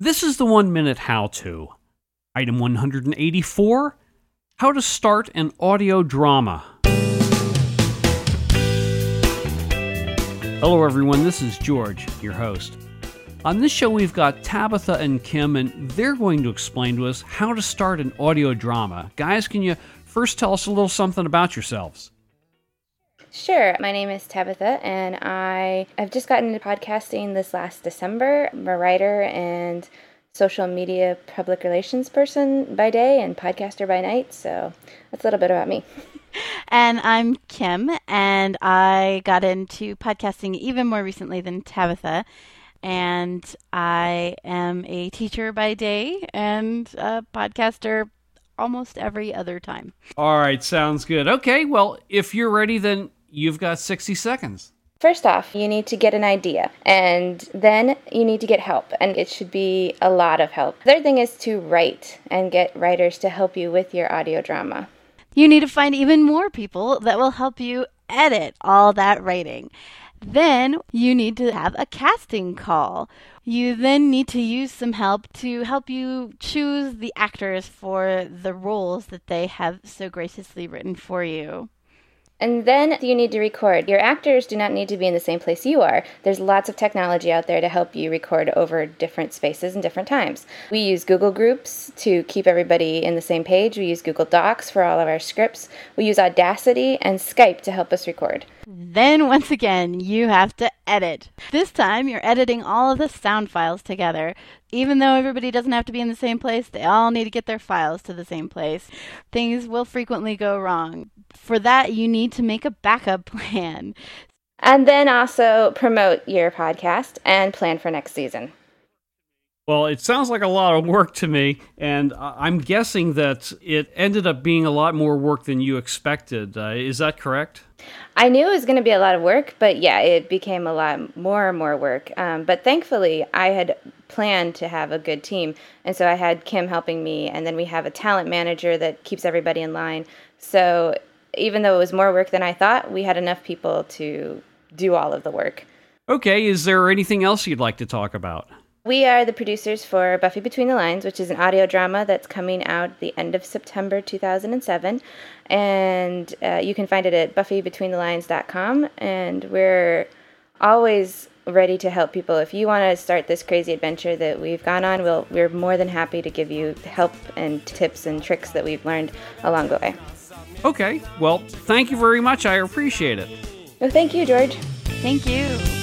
This is the one minute how to. Item 184 How to start an audio drama. Hello, everyone. This is George, your host. On this show, we've got Tabitha and Kim, and they're going to explain to us how to start an audio drama. Guys, can you first tell us a little something about yourselves? Sure. My name is Tabitha, and I have just gotten into podcasting this last December. I'm a writer and social media public relations person by day and podcaster by night. So that's a little bit about me. And I'm Kim, and I got into podcasting even more recently than Tabitha. And I am a teacher by day and a podcaster almost every other time. All right, sounds good. Okay, well, if you're ready, then you've got 60 seconds. First off, you need to get an idea, and then you need to get help, and it should be a lot of help. Third thing is to write and get writers to help you with your audio drama. You need to find even more people that will help you edit all that writing. Then you need to have a casting call. You then need to use some help to help you choose the actors for the roles that they have so graciously written for you. And then you need to record. Your actors do not need to be in the same place you are. There's lots of technology out there to help you record over different spaces and different times. We use Google Groups to keep everybody in the same page. We use Google Docs for all of our scripts. We use Audacity and Skype to help us record. Then, once again, you have to edit. This time, you're editing all of the sound files together. Even though everybody doesn't have to be in the same place, they all need to get their files to the same place. Things will frequently go wrong. For that, you need to make a backup plan. And then also promote your podcast and plan for next season. Well, it sounds like a lot of work to me, and I'm guessing that it ended up being a lot more work than you expected. Uh, is that correct? I knew it was going to be a lot of work, but yeah, it became a lot more and more work. Um, but thankfully, I had planned to have a good team, and so I had Kim helping me, and then we have a talent manager that keeps everybody in line. So even though it was more work than I thought, we had enough people to do all of the work. Okay, is there anything else you'd like to talk about? We are the producers for Buffy Between the Lines, which is an audio drama that's coming out the end of September 2007. And uh, you can find it at buffybetweenthelines.com. And we're always ready to help people. If you want to start this crazy adventure that we've gone on, we'll, we're more than happy to give you help and tips and tricks that we've learned along the way. Okay, well, thank you very much. I appreciate it. Well, thank you, George. Thank you.